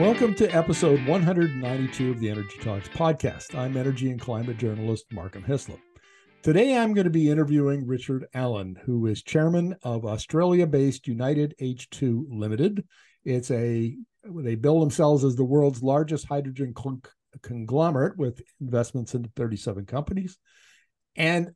Welcome to episode 192 of the Energi Talks podcast. I'm energy and climate journalist Markham Hislop. Today I'm going to be interviewing Richard Allen, who is chairman of Australia based United H2 Limited. It's a, they bill themselves as the world's largest hydrogen conglomerate with investments in 37 companies. And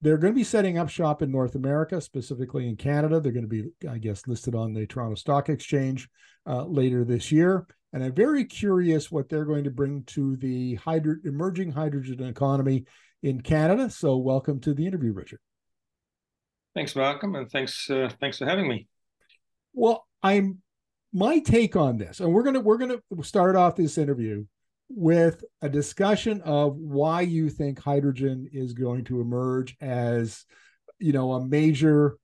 they're going to be setting up shop in North America, specifically in Canada. They're going to be, I guess, listed on the Toronto Stock Exchange uh, later this year. And I'm very curious what they're going to bring to the hydro- emerging hydrogen economy in Canada. So, welcome to the interview, Richard. Thanks, Malcolm, and thanks uh, thanks for having me. Well, I'm my take on this, and we're gonna we're gonna start off this interview with a discussion of why you think hydrogen is going to emerge as you know a major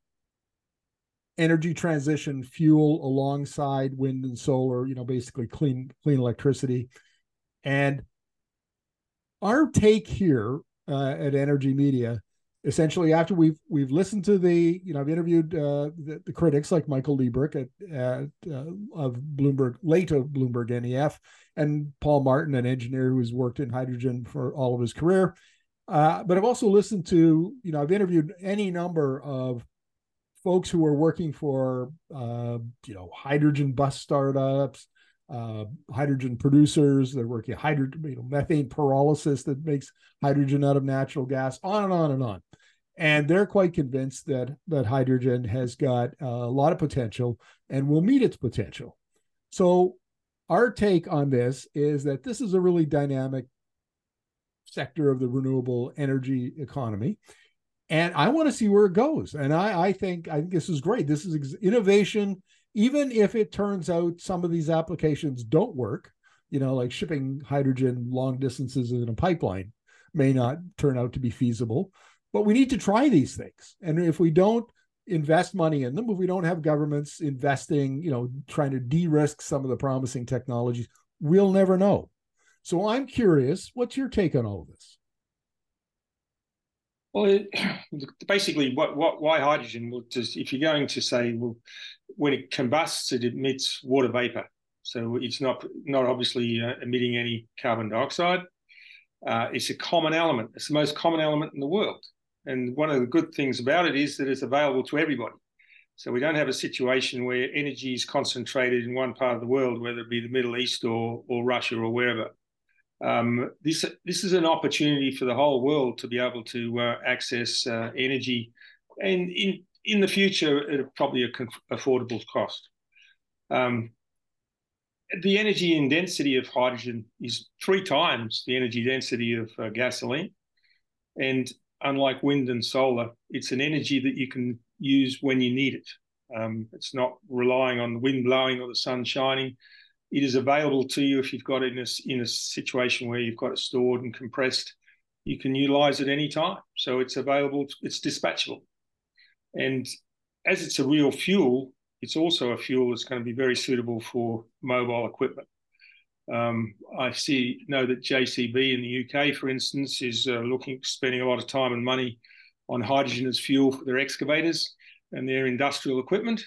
energy transition fuel alongside wind and solar, you know, basically clean clean electricity. And our take here uh, at Energi Media, essentially after we've we've listened to the, you know, I've interviewed uh, the, the, critics like Michael Liebreich at, at uh, of Bloomberg, late of Bloomberg NEF, and Paul Martin, an engineer who's worked in hydrogen for all of his career. Uh, but I've also listened to, you know, I've interviewed any number of folks who are working for uh, you know hydrogen bus startups, uh, hydrogen producers. They're working hydrogen, you know, methane pyrolysis that makes hydrogen out of natural gas. On and on and on. And they're quite convinced that that hydrogen has got a lot of potential and will meet its potential. So our take on this is that this is a really dynamic sector of the renewable energy economy and I want to see where it goes. And I, I think I think this is great. This is innovation, even if it turns out some of these applications don't work. You know, like shipping hydrogen long distances in a pipeline may not turn out to be feasible. But we need to try these things, and if we don't invest money in them, if we don't have governments investing, you know, trying to de-risk some of the promising technologies, we'll never know. So I'm curious, what's your take on all of this? Well, it, basically, what, what, why hydrogen? Well, just, if you're going to say, well, when it combusts, it emits water vapor, so it's not not obviously uh, emitting any carbon dioxide. Uh, it's a common element. It's the most common element in the world, and one of the good things about it is that it's available to everybody. So we don't have a situation where energy is concentrated in one part of the world, whether it be the Middle East or or Russia or wherever. Um, this this is an opportunity for the whole world to be able to uh, access uh, energy, and in in the future at probably a affordable cost. Um, the energy density of hydrogen is three times the energy density of uh, gasoline, and unlike wind and solar, it's an energy that you can use when you need it. Um, it's not relying on the wind blowing or the sun shining it is available to you if you've got it in a, in a situation where you've got it stored and compressed. You can utilize it any time. So it's available, it's dispatchable. And as it's a real fuel, it's also a fuel that's going to be very suitable for mobile equipment. Um, I see know that JCB in the UK, for instance, is uh, looking spending a lot of time and money on hydrogen as fuel for their excavators and their industrial equipment.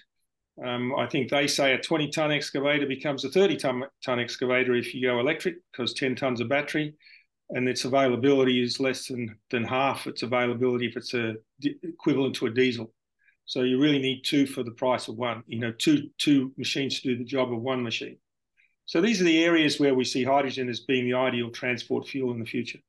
Um, I think they say a 20 ton excavator becomes a 30 ton, excavator if you go electric because 10 tons of battery and its availability is less than, than half its availability if it's a equivalent to a diesel. So you really need two for the price of one, you know, two, two machines to do the job of one machine. So these are the areas where we see hydrogen as being the ideal transport fuel in the future.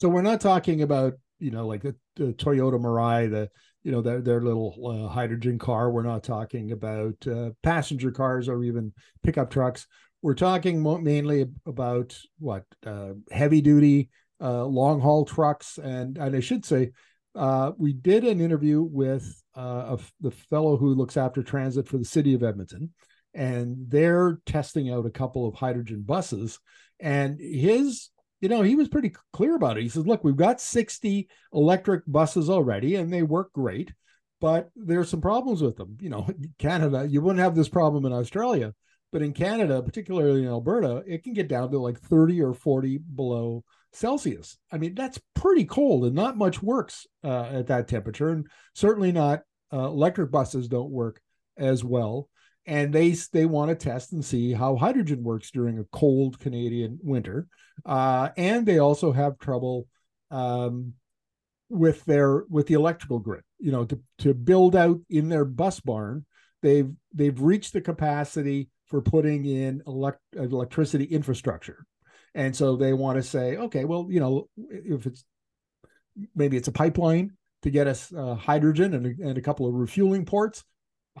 So we're not talking about, you know, like the, the Toyota Mirai, the you know their their little uh, hydrogen car. We're not talking about uh, passenger cars or even pickup trucks. We're talking mainly about what uh, heavy duty, uh, long haul trucks, and and I should say, uh, we did an interview with uh, the fellow who looks after transit for the city of Edmonton, and they're testing out a couple of hydrogen buses, and his you know, he was pretty clear about it. He says, look, we've got 60 electric buses already and they work great, but there's some problems with them. You know, Canada, you wouldn't have this problem in Australia, but in Canada, particularly in Alberta, it can get down to like 30 or 40 below Celsius. I mean, that's pretty cold and not much works uh, at that temperature. And certainly not uh, electric buses don't work as well. And they they want to test and see how hydrogen works during a cold Canadian winter. Uh, and they also have trouble um, with their with the electrical grid. You know, to to build out in their bus barn, they've they've reached the capacity for putting in elect, electricity infrastructure, and so they want to say, okay, well, you know, if it's maybe it's a pipeline to get us uh, hydrogen and and a couple of refueling ports.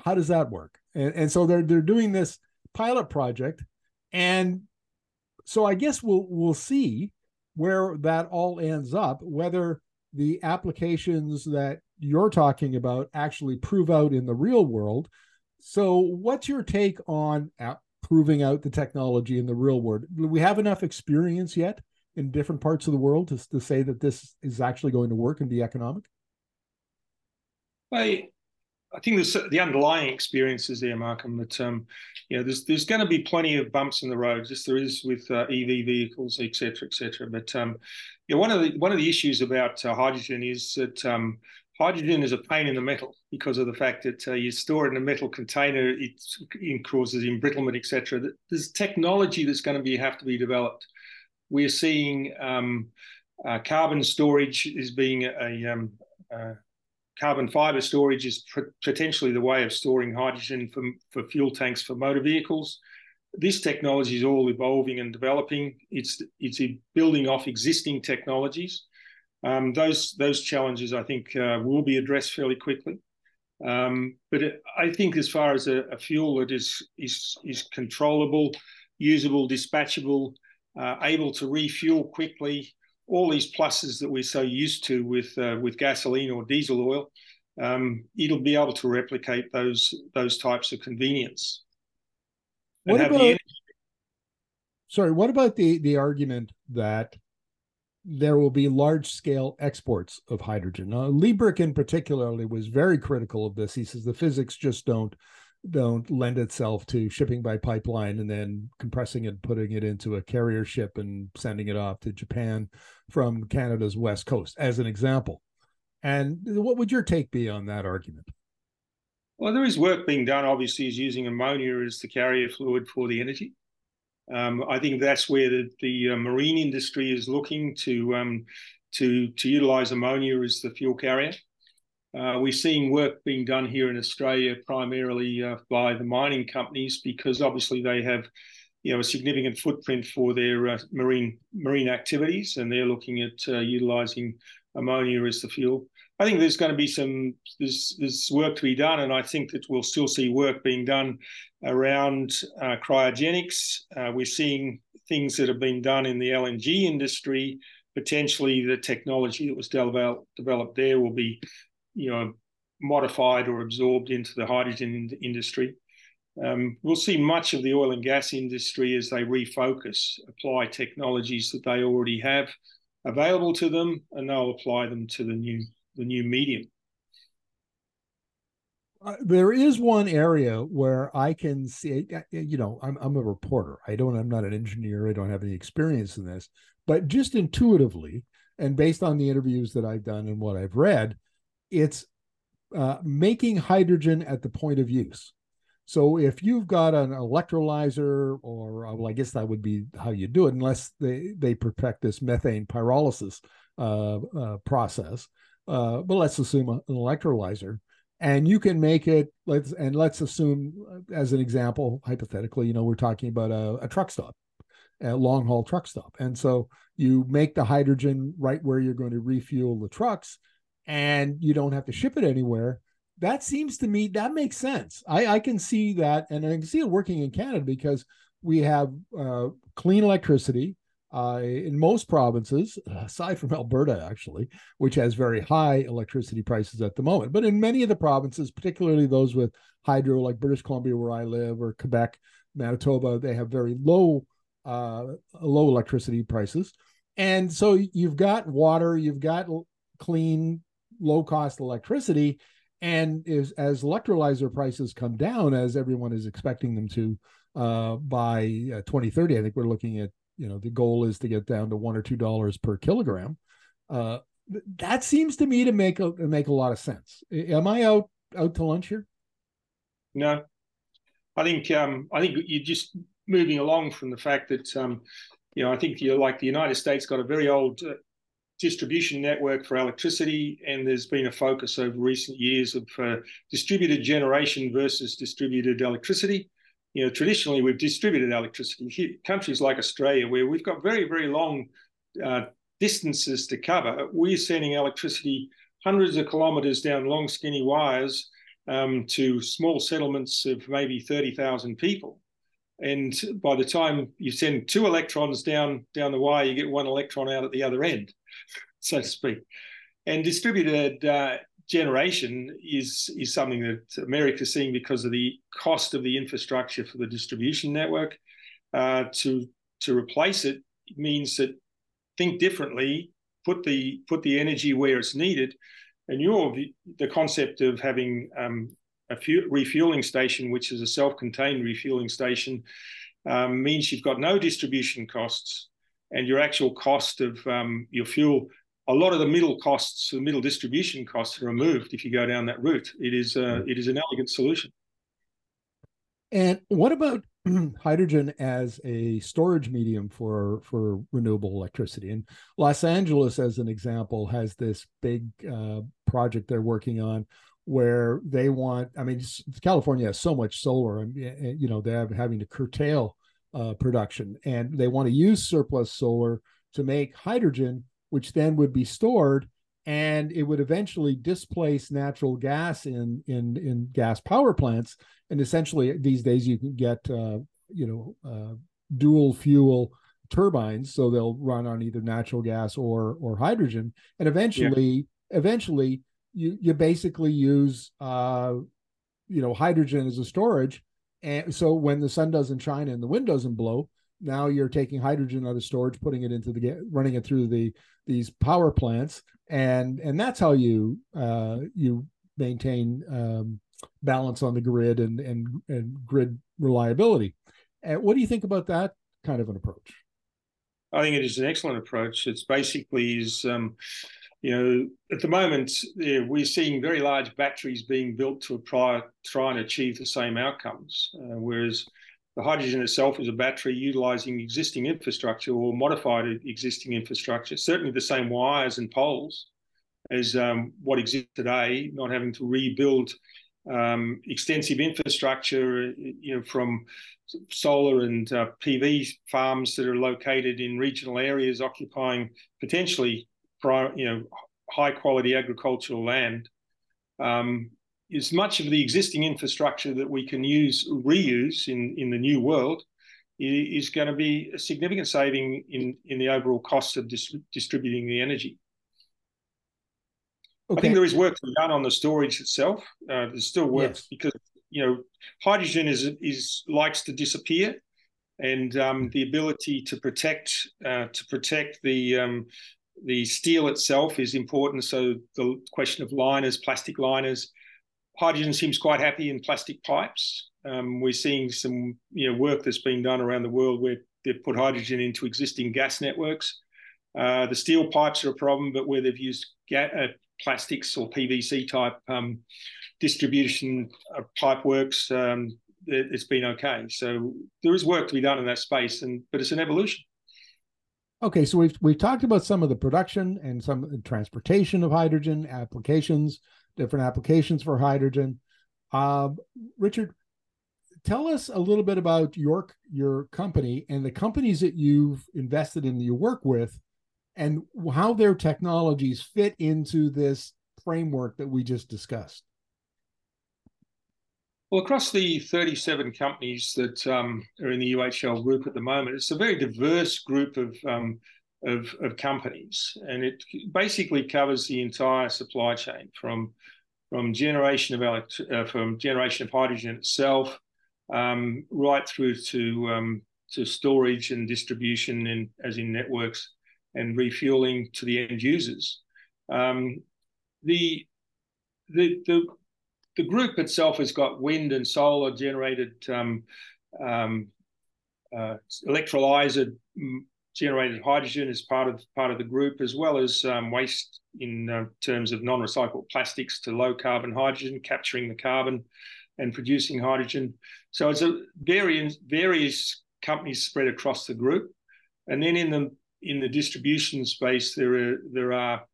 How does that work? And, and so they're they're doing this pilot project, and so I guess we'll we'll see where that all ends up, whether the applications that you're talking about actually prove out in the real world. So, what's your take on proving out the technology in the real world? Do we have enough experience yet in different parts of the world to, to say that this is actually going to work and be economic? I, I think there's the underlying experiences there, Malcolm. That um, you know, there's there's going to be plenty of bumps in the road, just there is with uh, EV vehicles, et cetera, et cetera. But um, you know, one of the one of the issues about uh, hydrogen is that um, hydrogen is a pain in the metal because of the fact that uh, you store it in a metal container, it, it causes embrittlement, et cetera. There's technology that's going to be have to be developed. We're seeing um, uh, carbon storage is being a, a um, uh, carbon fiber storage is potentially the way of storing hydrogen for, for fuel tanks for motor vehicles. This technology is all evolving and developing. It's it's building off existing technologies. Um, those those challenges, I think, uh, will be addressed fairly quickly. Um, but it, I think, as far as a, a, fuel that is is is controllable, usable, dispatchable, uh, able to refuel quickly, all these pluses that we're so used to with uh, with gasoline or diesel oil, um, it'll be able to replicate those those types of convenience. What about, sorry, what about the the argument that there will be large scale exports of hydrogen? Now, Liebreich in particularly was very critical of this. He says the physics just don't don't lend itself to shipping by pipeline and then compressing it, putting it into a carrier ship and sending it off to Japan from Canada's west coast, as an example. And what would your take be on that argument? Well, there is work being done. Obviously, is using ammonia as the carrier fluid for the energy. Um, I think that's where the, the uh, marine industry is looking to um, to to utilize ammonia as the fuel carrier. Uh, we're seeing work being done here in Australia primarily uh, by the mining companies because obviously they have, you know, a significant footprint for their uh, marine marine activities, and they're looking at uh, utilising ammonia as the fuel. I think there's going to be some there's, there's work to be done, and I think that we'll still see work being done around uh, cryogenics. Uh, we're seeing things that have been done in the LNG industry. Potentially, the technology that was developed developed there will be you know modified or absorbed into the hydrogen industry. Um, we'll see much of the oil and gas industry as they refocus, apply technologies that they already have available to them, and they'll apply them to the new the new medium. Uh, there is one area where I can see, you know, I'm I'm a reporter. I don't. I'm not an engineer. I don't have any experience in this, but just intuitively and based on the interviews that I've done and what I've read, it's uh, making hydrogen at the point of use. So if you've got an electrolyzer, or uh, well, I guess that would be how you do it, unless they they perfect this methane pyrolysis uh, uh, process. Uh, but let's assume an electrolyzer, and you can make it. Let's and let's assume, uh, as an example, hypothetically, you know, we're talking about a, a truck stop, a long haul truck stop, and so you make the hydrogen right where you're going to refuel the trucks and you don't have to ship it anywhere that seems to me that makes sense i i can see that and i can see it working in canada because we have uh, clean electricity uh, in most provinces, aside from Alberta, actually, which has very high electricity prices at the moment. But in many of the provinces, particularly those with hydro, like British Columbia, where I live, or Quebec, Manitoba, they have very low, uh, low electricity prices. And so you've got water, you've got clean low cost electricity. And is, as electrolyzer prices come down, as everyone is expecting them to uh, by uh, 2030, I think we're looking at, you know, the goal is to get down to one or two dollars per kilogram. Uh, that seems to me to make a make a lot of sense. Am I out out to lunch here? No, I think um, I think you're just moving along from the fact that um, you know I think you're like the United States got a very old uh, distribution network for electricity, and there's been a focus over recent years of uh, distributed generation versus distributed electricity. You know, traditionally we've distributed electricity. Countries like Australia, where we've got very very long uh, distances to cover, we're sending electricity hundreds of kilometres down long skinny wires um, to small settlements of maybe 30,000 people. And by the time you send two electrons down down the wire, you get one electron out at the other end, so to speak. And distributed uh, generation is is something that America's seeing because of the cost of the infrastructure for the distribution network. Uh, to to replace it means that think differently, put the put the energy where it's needed, and your the concept of having um, a refueling station, which is a self-contained refueling station, um, means you've got no distribution costs, and your actual cost of um, your fuel. A lot of the middle costs, the middle distribution costs, are removed if you go down that route. It is uh, it is an elegant solution. And what about hydrogen as a storage medium for for renewable electricity. And Los Angeles, as an example, has this big uh, project they're working on where they want. I mean, California has so much solar, and you know they're having to curtail uh, production, and they want to use surplus solar to make hydrogen, which then would be stored and it would eventually displace natural gas in in in gas power plants and essentially these days you can get uh, you know uh, dual fuel turbines so they'll run on either natural gas or or hydrogen and eventually yeah. eventually you you basically use uh you know hydrogen as a storage and so when the sun doesn't shine and the wind doesn't blow now you're taking hydrogen out of storage putting it into the running it through the these power plants and and that's how you uh you maintain um balance on the grid and and, and grid reliability. And what do you think about that kind of an approach? I think it is an excellent approach. It's basically is um, you know at the moment we're seeing very large batteries being built to try try and achieve the same outcomes, uh, whereas the hydrogen itself is a battery utilizing existing infrastructure or modified existing infrastructure, certainly the same wires and poles as um, what exists today, not having to rebuild um, extensive infrastructure, you know, from solar and uh, PV farms that are located in regional areas, occupying potentially, you know, high quality agricultural land. Um, is much of the existing infrastructure that we can use reuse in in the new world is going to be a significant saving in in the overall cost of dis- distributing the energy. Okay. I think there is work to be done on the storage itself. Uh, there's still work yes. because you know hydrogen is is likes to disappear, and um, the ability to protect uh, to protect the um, the steel itself is important. So the question of liners, plastic liners, hydrogen seems quite happy in plastic pipes. Um, we're seeing some you know work that's being done around the world where they've put hydrogen into existing gas networks. Uh, the steel pipes are a problem, but where they've used ga- uh, plastics or PVC type um, distribution pipe works, um, it, has been okay. So there is work to be done in that space, and but it's an evolution. Okay, so we've we've talked about some of the production and some transportation of hydrogen applications, different applications for hydrogen. Uh, Richard, tell us a little bit about your your company and the companies that you've invested in that you work with and how their technologies fit into this framework that we just discussed? Well, across the 37 companies that um, are in the UHL group at the moment, it's a very diverse group of, um, of, of, companies, and it basically covers the entire supply chain from from generation of elect- uh, from generation of hydrogen itself, um, right through to um, to storage and distribution, and as in networks, and refueling to the end users. Um, the, the, the, the group itself has got wind and solar generated um, um, uh, electrolyzer generated hydrogen as part of part of the group, as well as um, waste in uh, terms of non-recycled plastics to low carbon hydrogen, capturing the carbon and producing hydrogen. So it's a various various companies spread across the group, and then in the in the distribution space there are there are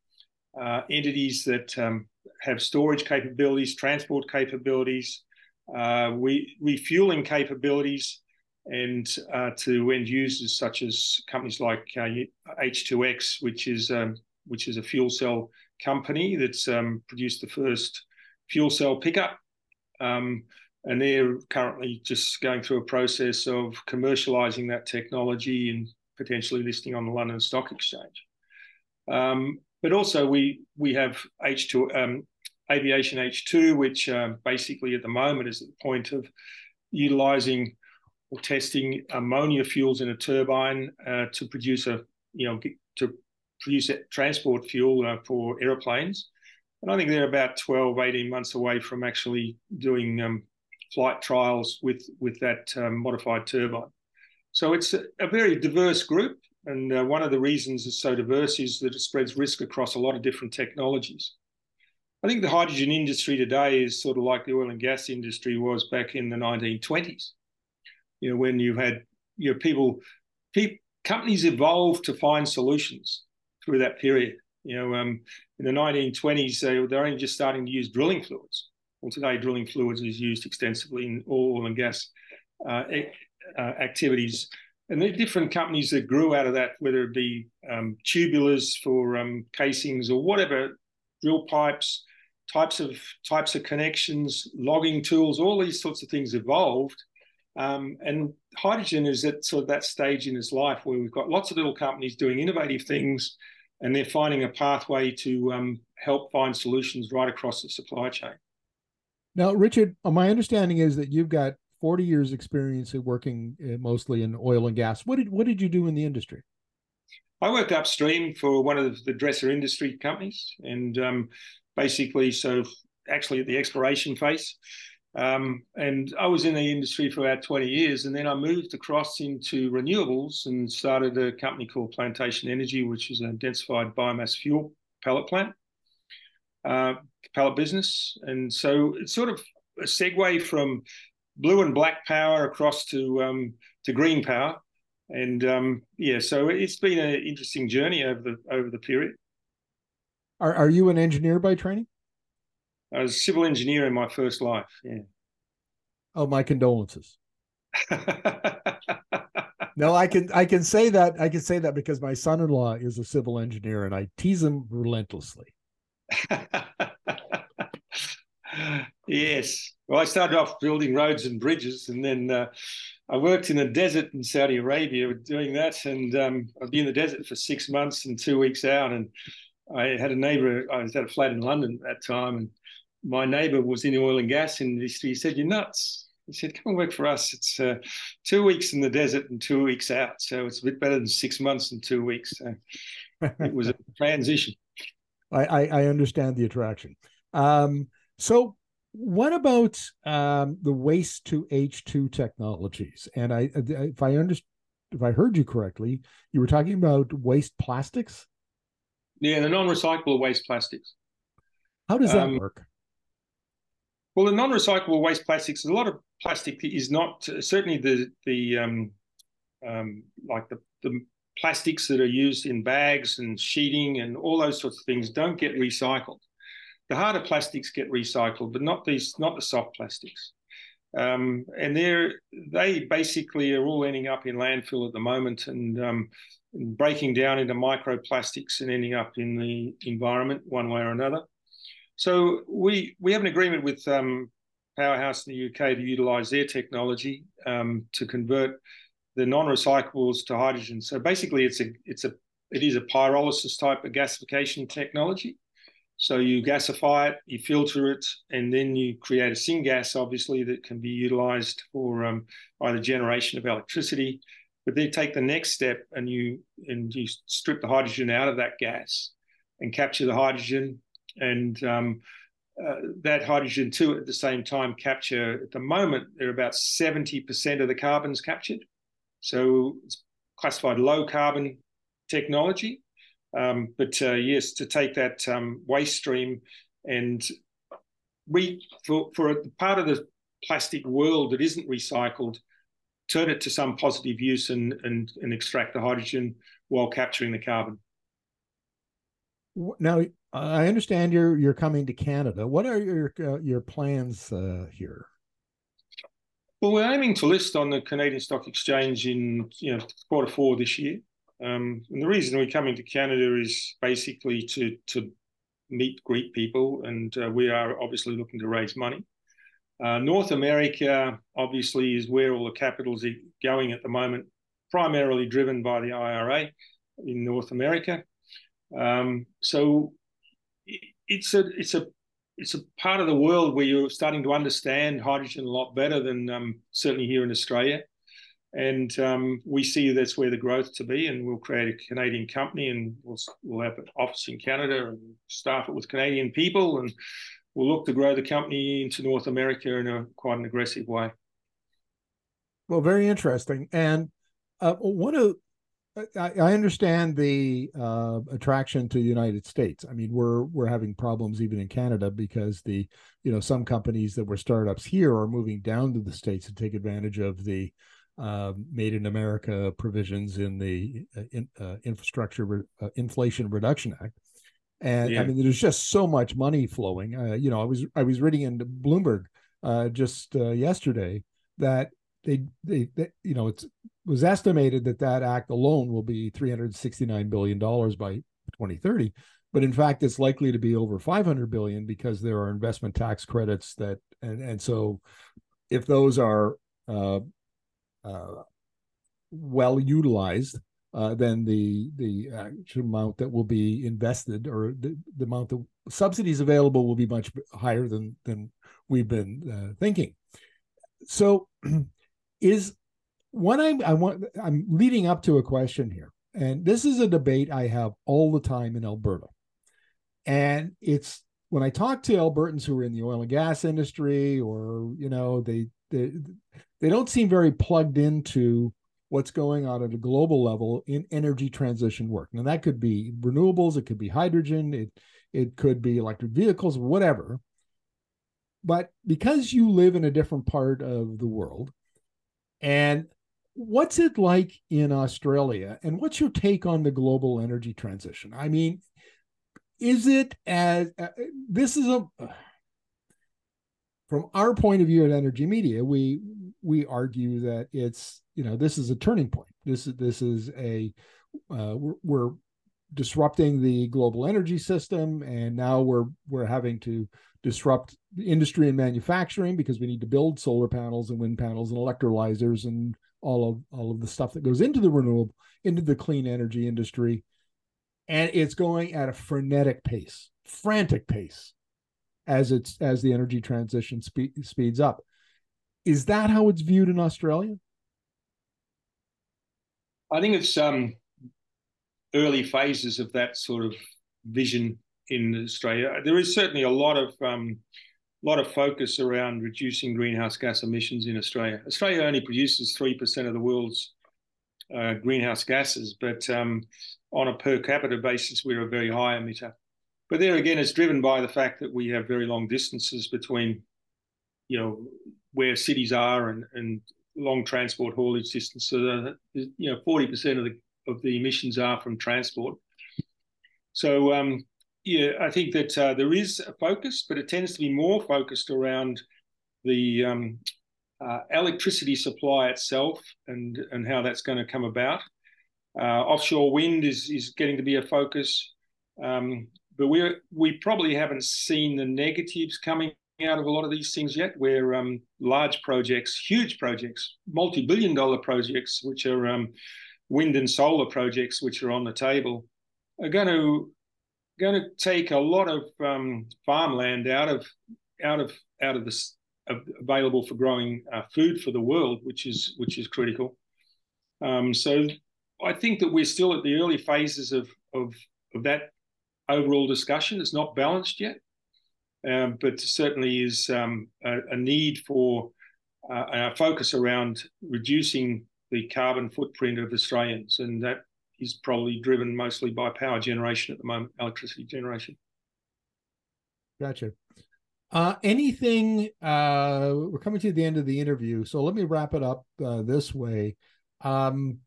uh, entities that um, have storage capabilities, transport capabilities, uh, we, refueling capabilities, and uh, to end users such as companies like H2X, uh, which is um, which is a fuel cell company that's um, produced the first fuel cell pickup. Um, and they're currently just going through a process of commercializing that technology and potentially listing on the London Stock Exchange. Um, but also we we have H2 um, aviation H2, which uh, basically at the moment is at the point of utilizing or testing ammonia fuels in a turbine uh, to produce a you know to produce transport fuel uh, for aeroplanes. And I think they're about 12, 18 months away from actually doing um, flight trials with with that um, modified turbine. So it's a, a very diverse group. And uh, one of the reasons it's so diverse is that it spreads risk across a lot of different technologies. I think the hydrogen industry today is sort of like the oil and gas industry was back in the 1920s. You know, when you had you know people, people companies evolved to find solutions through that period. You know, um, in the 1920s, they, they're only just starting to use drilling fluids. Well, today, drilling fluids is used extensively in all oil and gas uh, uh, activities. And there are different companies that grew out of that, whether it be um, tubulars for um, casings or whatever, drill pipes, types of types of connections, logging tools, all these sorts of things evolved. Um, and hydrogen is at sort of that stage in its life where we've got lots of little companies doing innovative things, and they're finding a pathway to um, help find solutions right across the supply chain. Now, Richard, uh, my understanding is that you've got 40 years experience working uh, mostly in oil and gas. What did what did you do in the industry? I worked upstream for one of the dresser industry companies, and um, basically, so actually at the exploration phase. Um, and I was in the industry for about 20 years, and then I moved across into renewables and started a company called Plantation Energy, which is a densified biomass fuel pellet plant, uh, pellet business. And so it's sort of a segue from blue and black power across to um, to green power, and um, yeah, so it's been an interesting journey over the over the period. Are Are you an engineer by training? I was a civil engineer in my first life. Yeah. Oh, my condolences. no, I can I can say that I can say that because my son-in-law is a civil engineer and I tease him relentlessly. yes. Well, I started off building roads and bridges, and then uh, I worked in a desert in Saudi Arabia doing that. And um, I'd be in the desert for six months and two weeks out. And I had a neighbor, I was at a flat in London at that time, and my neighbor was in the oil and gas industry. He said, You're nuts. He said, Come and work for us. It's uh, two weeks in the desert and two weeks out. So it's a bit better than six months and two weeks. So it was a transition. I, I, I understand the attraction. Um, so, what about um, the waste to H2 technologies? And I, if I understand, if I heard you correctly, you were talking about waste plastics. Yeah, the non-recyclable waste plastics. How does that um, work? Well, the non-recyclable waste plastics, a lot of plastic is not certainly the the um, um, like the, the plastics that are used in bags and sheeting and all those sorts of things don't get recycled. The harder plastics get recycled, but not these, not the soft plastics. Um, and they're they basically are all ending up in landfill at the moment and um, breaking down into microplastics and ending up in the environment one way or another. So we we have an agreement with um, Powerhouse in the UK to utilise their technology um, to convert the non-recyclables to hydrogen. So basically, it's a it's a it is a pyrolysis type of gasification technology. So you gasify it, you filter it, and then you create a syngas, obviously, that can be utilized for um, either generation of electricity. But then take the next step and you and you strip the hydrogen out of that gas and capture the hydrogen and um, uh, that hydrogen too at the same time capture at the moment they're about 70% of the carbon's captured. So it's classified low carbon technology. Um, but uh, yes to take that um, waste stream and we for, for part of the plastic world that isn't recycled, turn it to some positive use and and and extract the hydrogen while capturing the carbon. Now, I understand you're you're coming to Canada. What are your uh, your plans uh, here? Well, we're aiming to list on the Canadian Stock Exchange in you know quarter four this year. Um, and the reason we're coming to Canada is basically to to meet, greet people, and uh, we are obviously looking to raise money. Uh, North America obviously is where all the capitals going at the moment, primarily driven by the IRA in North America. Um, so it's a it's a it's a part of the world where you're starting to understand hydrogen a lot better than um, certainly here in Australia. And um, we see that's where the growth to be, and we'll create a Canadian company, and we'll we'll have an office in Canada and staff it with Canadian people, and we'll look to grow the company into North America in a quite an aggressive way. Well, very interesting. And uh, one of I, I understand the uh, attraction to the United States. I mean, we're we're having problems even in Canada because the you know some companies that were startups here are moving down to the states to take advantage of the uh, Made in America provisions in the uh, in, uh, Infrastructure Re- uh, Inflation Reduction Act. And yeah. I mean, there's just so much money flowing. Uh, you know, I was I was reading in Bloomberg just yesterday that they, they, they you know it's was estimated that that act alone will be 369 billion dollars by 2030 but in fact it's likely to be over 500 billion because there are investment tax credits that and and so if those are uh, uh, well utilized uh, then the the amount that will be invested or the, the amount of subsidies available will be much higher than than we've been uh, thinking so is what I'm I want I'm leading up to a question here. And this is a debate I have all the time in Alberta. And it's when I talk to Albertans who are in the oil and gas industry or you know they they they don't seem very plugged into what's going on at a global level in energy transition work. Now that could be renewables, it could be hydrogen, it it could be electric vehicles, whatever. But because you live in a different part of the world, and what's it like in Australia? And what's your take on the global energy transition? I mean, is it as uh, this is a from our point of view at Energi Media, we we argue that it's you know this is a turning point. This is this is a uh, we're, we're disrupting the global energy system, and now we're we're having to disrupt the industry and manufacturing because we need to build solar panels and wind panels and electrolyzers and all of all of the stuff that goes into the renewable into the clean energy industry and it's going at a frenetic pace frantic pace as it's as the energy transition spe- speeds up is that how it's viewed in australia i think it's um early phases of that sort of vision in Australia. There is certainly a lot of um, lot of focus around reducing greenhouse gas emissions in Australia. Australia only produces three percent of the world's uh, greenhouse gases, but um, on a per capita basis, we're a very high emitter. But there again, it's driven by the fact that we have very long distances between, you know, where cities are and, and long transport haulage distances. So, you know, forty percent of the of the emissions are from transport. So um, yeah, I think that uh, there is a focus, but it tends to be more focused around the um, uh, electricity supply itself and and how that's going to come about. Uh, offshore wind is is getting to be a focus, um, but we we probably haven't seen the negatives coming out of a lot of these things yet. Where um, large projects, huge projects, multi-billion dollar projects, which are um, wind and solar projects, which are on the table, are going to going to take a lot of um, farmland out of out of out of this available for growing uh, food for the world, which is which is critical. Um, so I think that we're still at the early phases of of, of that overall discussion. It's not balanced yet, um, but certainly is um, a, a, need for uh, a focus around reducing the carbon footprint of Australians, and that is probably driven mostly by power generation at the moment, electricity generation. Gotcha. Uh, anything? Uh, we're coming to the end of the interview, so let me wrap it up uh, this way. Um,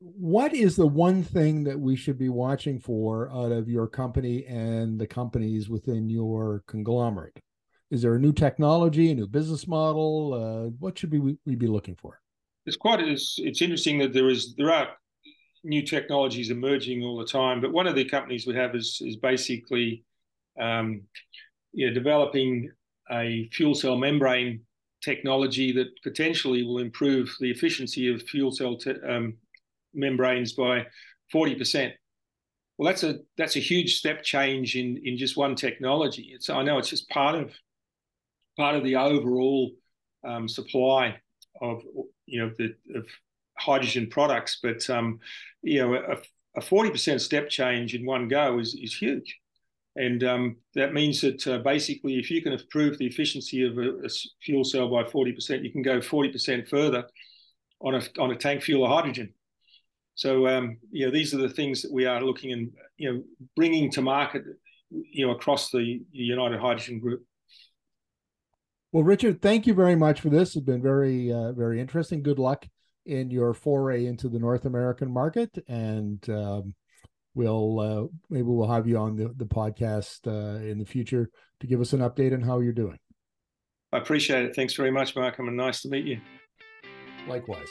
what is the one thing that we should be watching for out of your company and the companies within your conglomerate? Is there a new technology, a new business model? Uh, what should we, we be looking for? It's quite it's, it's interesting that there is there are new technologies emerging all the time, but one of the companies we have is is basically um, you know, developing a fuel cell membrane technology that potentially will improve the efficiency of fuel cell te- um, membranes by 40%. Well, that's a that's a huge step change in in just one technology. It's I know it's just part of part of the overall um, supply of you know the of hydrogen products, but um, you know a, a 40% step change in one go is is huge. And um, that means that uh, basically, if you can improve the efficiency of a, a, fuel cell by 40%, you can go 40% further on a, on a tank fuel of hydrogen. So, um, you know, these are the things that we are looking and, you know, bringing to market, you know, across the United Hydrogen Group. Well, Richard, thank you very much for this. It's been very, uh, very interesting. Good luck in your foray into the North American market. And um, we'll uh, maybe we'll have you on the, the podcast uh, in the future to give us an update on how you're doing. I appreciate it. Thanks very much, Mark. and nice to meet you. Likewise.